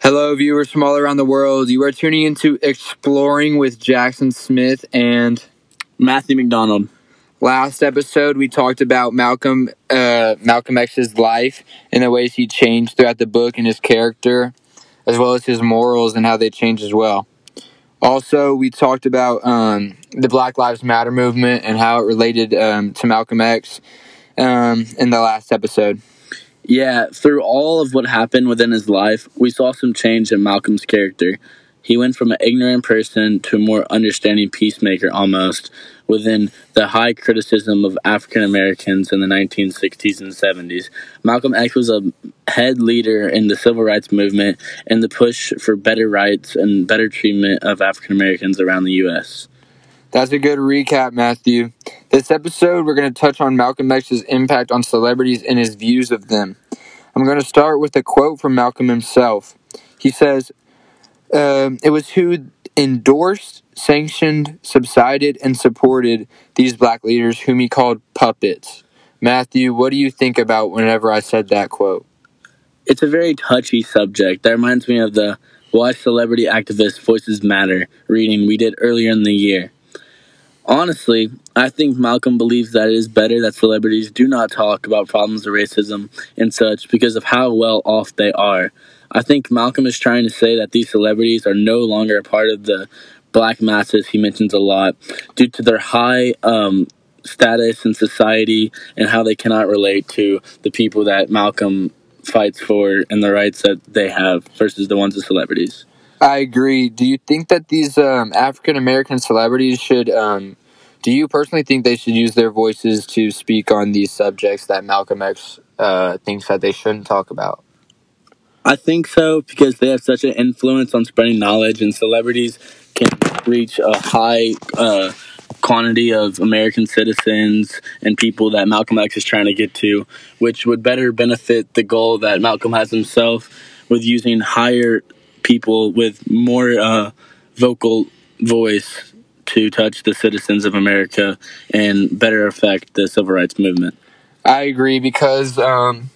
Hello, viewers from all around the world. You are tuning into Exploring with Jackson Smith. And Matthew McDonald. last episode, we talked about Malcolm uh, Malcolm X's life and the ways he changed throughout the book and his character, as well as his morals and how they changed as well. Also, we talked about um, the Black Lives Matter movement and how it related um, to Malcolm X um, in the last episode. Yeah, through all of what happened within his life, we saw some change in Malcolm's character. He went from an ignorant person to a more understanding peacemaker almost within the high criticism of African Americans in the 1960s and 70s. Malcolm X was a head leader in the civil rights movement and the push for better rights and better treatment of African Americans around the U.S. That's a good recap, Matthew. This episode, we're going to touch on Malcolm X's impact on celebrities and his views of them. I'm going to start with a quote from Malcolm himself. He says, um, It was who endorsed, sanctioned, subsided, and supported these black leaders whom he called puppets. Matthew, what do you think about whenever I said that quote? It's a very touchy subject. That reminds me of the Why Celebrity Activist Voices Matter reading we did earlier in the year. Honestly, I think Malcolm believes that it is better that celebrities do not talk about problems of racism and such because of how well off they are. I think Malcolm is trying to say that these celebrities are no longer a part of the black masses he mentions a lot due to their high um, status in society and how they cannot relate to the people that Malcolm fights for and the rights that they have versus the ones of celebrities. I agree. Do you think that these um, African American celebrities should? Um, do you personally think they should use their voices to speak on these subjects that Malcolm X uh, thinks that they shouldn't talk about? I think so because they have such an influence on spreading knowledge, and celebrities can reach a high uh, quantity of American citizens and people that Malcolm X is trying to get to, which would better benefit the goal that Malcolm has himself with using higher people with more uh, vocal voice to touch the citizens of America and better affect the civil rights movement. I agree because um,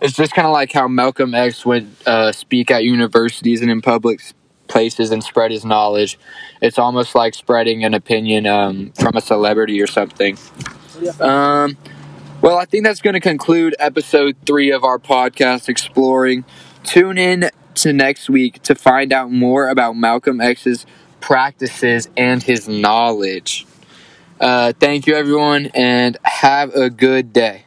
it's just kind of like how Malcolm X would uh, speak at universities and in public places and spread his knowledge. It's almost like spreading an opinion um, from a celebrity or something. Um, well, I think that's going to conclude episode three of our podcast, Exploring. Tune in to next week to find out more about Malcolm X's practices and his knowledge. Uh, thank you, everyone, and have a good day.